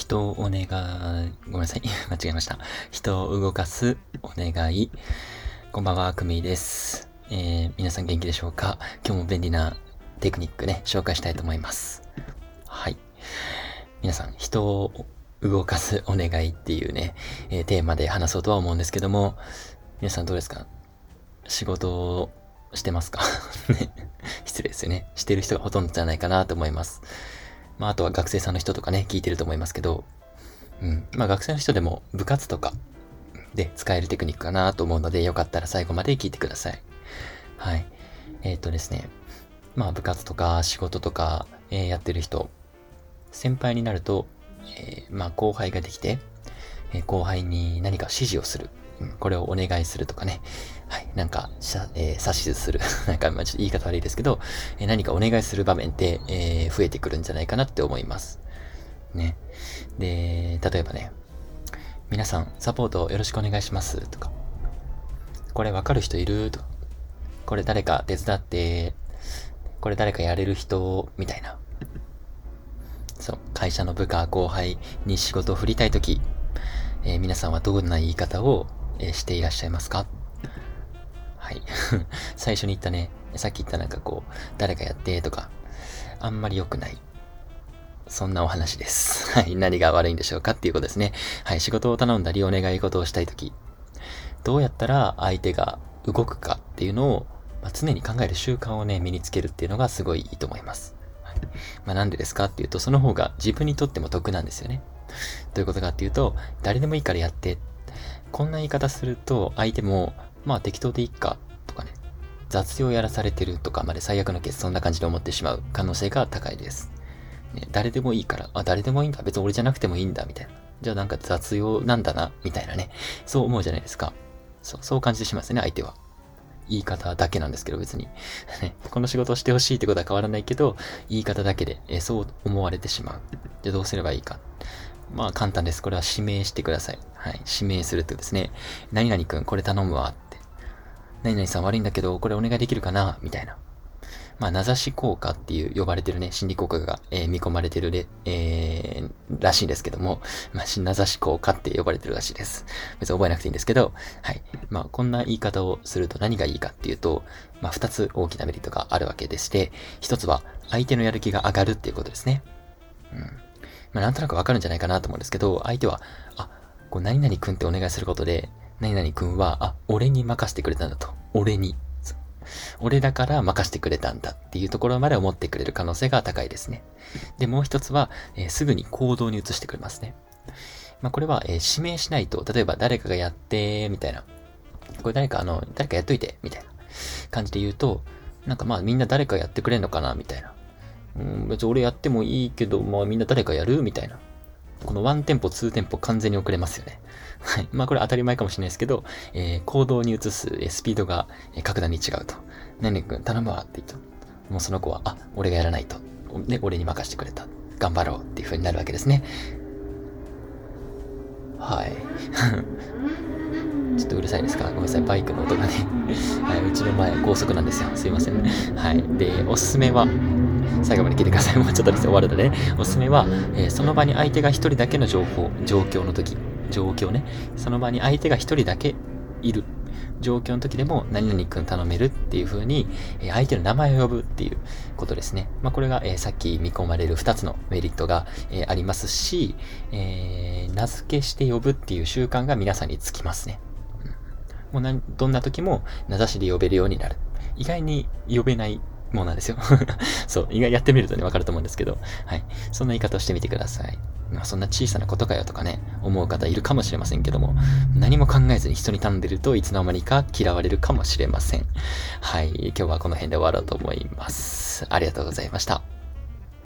人をお願い、ごめんなさい。間違えました。人を動かすお願い。こんばんは、くみです。えー、皆さん元気でしょうか？今日も便利なテクニックね、紹介したいと思います。はい。皆さん、人を動かすお願いっていうね、えー、テーマで話そうとは思うんですけども、皆さんどうですか？仕事をしてますか？ね。失礼ですよね。してる人がほとんどじゃないかなと思います。まあ、あとは学生さんの人とかね、聞いてると思いますけど、うん。まあ、学生の人でも部活とかで使えるテクニックかなと思うので、よかったら最後まで聞いてください。はい。えっ、ー、とですね。まあ、部活とか仕事とか、えー、やってる人、先輩になると、えー、まあ、後輩ができて、え後輩に何か指示をする。うんこれをお願いするとかね。はい。なんか、しゃ、えー、指図する。なんか、まあ、ちょっと言い方悪いですけど、え、何かお願いする場面って、えー、増えてくるんじゃないかなって思います。ね。で、例えばね、皆さん、サポートよろしくお願いします。とか、これわかる人いるとか、これ誰か手伝って、これ誰かやれる人、みたいな。そう、会社の部下、後輩に仕事を振りたいとき、えー、皆さんはどんな言い方をえしていらっしゃいますか？はい。最初に言ったね、さっき言ったなんかこう、誰かやってとか、あんまり良くない。そんなお話です。はい。何が悪いんでしょうかっていうことですね。はい。仕事を頼んだりお願い事をしたいとき、どうやったら相手が動くかっていうのを、まあ、常に考える習慣をね、身につけるっていうのがすごいいいと思います。はい、まあ、なんでですかっていうと、その方が自分にとっても得なんですよね。どういうことかっていうと、誰でもいいからやってこんな言い方すると、相手も、まあ適当でいいか、とかね、雑用やらされてるとかまで最悪のケース、そんな感じで思ってしまう可能性が高いです。ね、誰でもいいから、あ、誰でもいいんだ。別に俺じゃなくてもいいんだ、みたいな。じゃあなんか雑用なんだな、みたいなね。そう思うじゃないですか。そう、そう感じてしまうんですね、相手は。言い方だけなんですけど、別に。この仕事をしてほしいってことは変わらないけど、言い方だけで、えそう思われてしまう。じゃあどうすればいいか。まあ簡単です。これは指名してください。はい。指名するとですね。何々くん、これ頼むわって。何々さん悪いんだけど、これお願いできるかな？みたいな。まあ、名指し効果っていう呼ばれてるね、心理効果が、えー、見込まれてるで、えー、らしいんですけども、まあ、名指し効果って呼ばれてるらしいです。別に覚えなくていいんですけど、はい。まあ、こんな言い方をすると何がいいかっていうと、まあ、二つ大きなメリットがあるわけでして、一つは相手のやる気が上がるっていうことですね。うん。まあ、なんとなくわかるんじゃないかなと思うんですけど、相手は、あ、こう、何々くんってお願いすることで、何々くんは、あ、俺に任せてくれたんだと。俺に。俺だから任せてくれたんだっていうところまで思ってくれる可能性が高いですね。で、もう一つは、えー、すぐに行動に移してくれますね。まあ、これは、えー、指名しないと、例えば誰かがやって、みたいな。これ誰か、あの、誰かやっといて、みたいな感じで言うと、なんかまあみんな誰かやってくれんのかな、みたいな。うん、別に俺やってもいいけど、まあみんな誰かやるみたいな。この1店舗、2店舗完全に遅れますよね。はい。まあこれ当たり前かもしれないですけど、えー、行動に移すスピードが格段に違うと。何々君頼むわって言うと、もうその子は、あ、俺がやらないと。ね、俺に任せてくれた。頑張ろうっていう風になるわけですね。はい。ちょっとうるさいですか？ごめんなさい。バイクの音がね。はい。うちの前、高速なんですよ。すいませんね。はい。で、おすすめは、最後まで聞いてください。もうちょっとです終わるのでね。おすすめは、えー、その場に相手が一人だけの情報、状況の時、状況ね。その場に相手が一人だけいる状況の時でも、何々くん頼めるっていう風に、えー、相手の名前を呼ぶっていうことですね。まあ、これが、えー、さっき見込まれる2つのメリットが、えありますし、え名付けして呼ぶっていう習慣が皆さんにつきますね。もうなどんな時も名指しで呼べるようになる。意外に呼べないものなんですよ。そう、意外やってみるとね、わかると思うんですけど、はい。そんな言い方をしてみてください。まあ、そんな小さなことかよとかね、思う方いるかもしれませんけども、何も考えずに人に頼んでるといつの間にか嫌われるかもしれません。はい。今日はこの辺で終わろうと思います。ありがとうございました。